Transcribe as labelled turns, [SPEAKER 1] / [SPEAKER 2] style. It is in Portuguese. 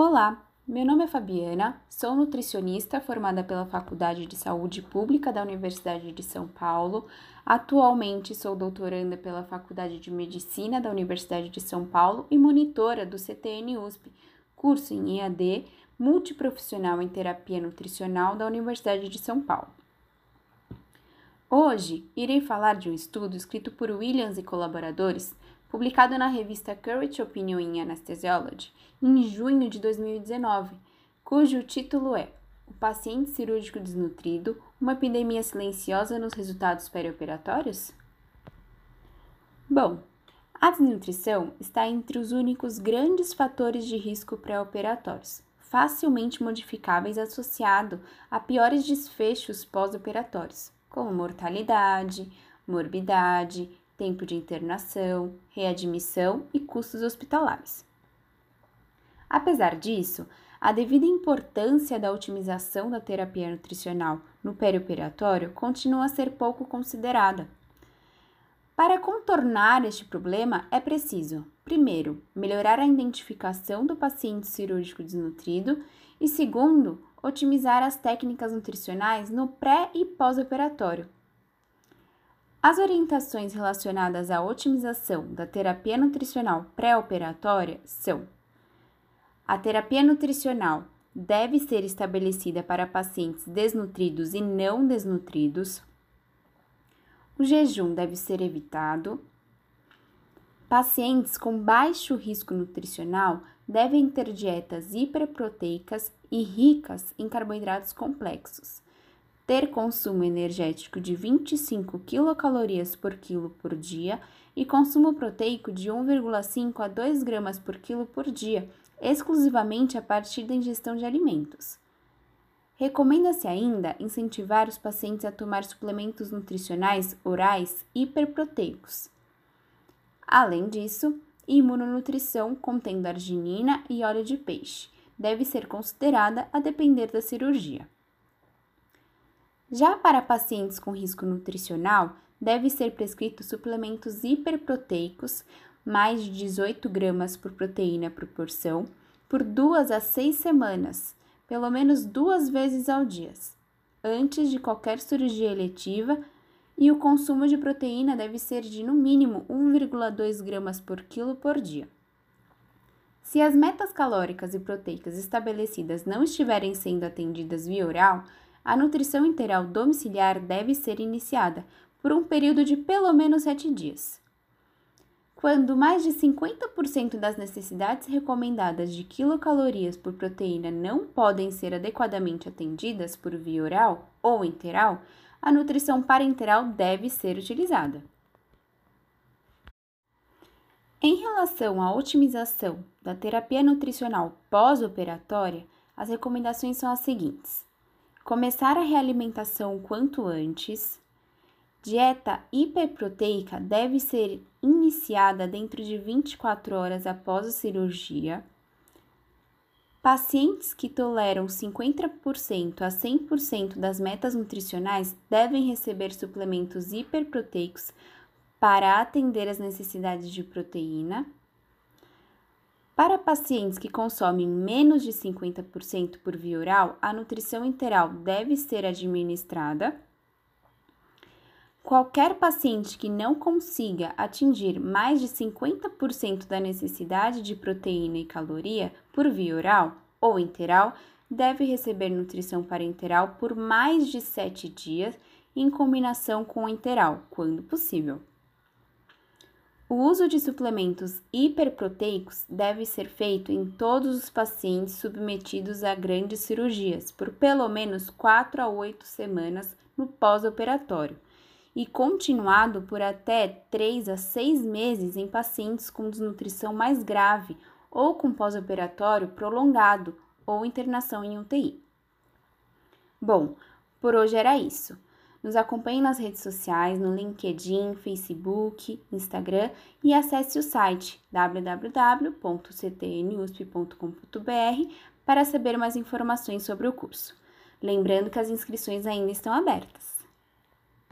[SPEAKER 1] Olá, meu nome é Fabiana, sou nutricionista formada pela Faculdade de Saúde Pública da Universidade de São Paulo. Atualmente sou doutoranda pela Faculdade de Medicina da Universidade de São Paulo e monitora do CTN USP, curso em EAD multiprofissional em terapia nutricional da Universidade de São Paulo. Hoje irei falar de um estudo escrito por Williams e colaboradores, publicado na revista Current Opinion in Anesthesiology em junho de 2019, cujo título é O paciente cirúrgico desnutrido, uma epidemia silenciosa nos resultados perioperatórios? Bom, a desnutrição está entre os únicos grandes fatores de risco pré-operatórios, facilmente modificáveis associado a piores desfechos pós-operatórios como mortalidade, morbidade, tempo de internação, readmissão e custos hospitalares. Apesar disso, a devida importância da otimização da terapia nutricional no perioperatório continua a ser pouco considerada. Para contornar este problema, é preciso, primeiro, melhorar a identificação do paciente cirúrgico desnutrido e, segundo, otimizar as técnicas nutricionais no pré e pós-operatório. As orientações relacionadas à otimização da terapia nutricional pré-operatória são: a terapia nutricional deve ser estabelecida para pacientes desnutridos e não desnutridos. O jejum deve ser evitado. Pacientes com baixo risco nutricional devem ter dietas hiperproteicas e ricas em carboidratos complexos. Ter consumo energético de 25 quilocalorias por quilo por dia e consumo proteico de 1,5 a 2 gramas por quilo por dia, exclusivamente a partir da ingestão de alimentos. Recomenda-se ainda incentivar os pacientes a tomar suplementos nutricionais orais hiperproteicos. Além disso, imunonutrição contendo arginina e óleo de peixe deve ser considerada a depender da cirurgia. Já para pacientes com risco nutricional, deve ser prescrito suplementos hiperproteicos, mais de 18 gramas por proteína por porção, por duas a seis semanas, pelo menos duas vezes ao dia, antes de qualquer cirurgia eletiva e o consumo de proteína deve ser de no mínimo 1,2 gramas por quilo por dia. Se as metas calóricas e proteicas estabelecidas não estiverem sendo atendidas via oral, a nutrição integral domiciliar deve ser iniciada por um período de pelo menos 7 dias. Quando mais de 50% das necessidades recomendadas de quilocalorias por proteína não podem ser adequadamente atendidas por via oral ou enteral, a nutrição parenteral deve ser utilizada. Em relação à otimização da terapia nutricional pós-operatória, as recomendações são as seguintes: começar a realimentação quanto antes. Dieta hiperproteica deve ser iniciada dentro de 24 horas após a cirurgia. Pacientes que toleram 50% a 100% das metas nutricionais devem receber suplementos hiperproteicos para atender as necessidades de proteína. Para pacientes que consomem menos de 50% por via oral, a nutrição integral deve ser administrada. Qualquer paciente que não consiga atingir mais de 50% da necessidade de proteína e caloria por via oral ou enteral deve receber nutrição parenteral por mais de 7 dias em combinação com enteral, quando possível. O uso de suplementos hiperproteicos deve ser feito em todos os pacientes submetidos a grandes cirurgias por pelo menos 4 a 8 semanas no pós-operatório e continuado por até 3 a 6 meses em pacientes com desnutrição mais grave ou com pós-operatório prolongado ou internação em UTI. Bom, por hoje era isso. Nos acompanhe nas redes sociais, no LinkedIn, Facebook, Instagram e acesse o site www.ctnusp.com.br para saber mais informações sobre o curso. Lembrando que as inscrições ainda estão abertas.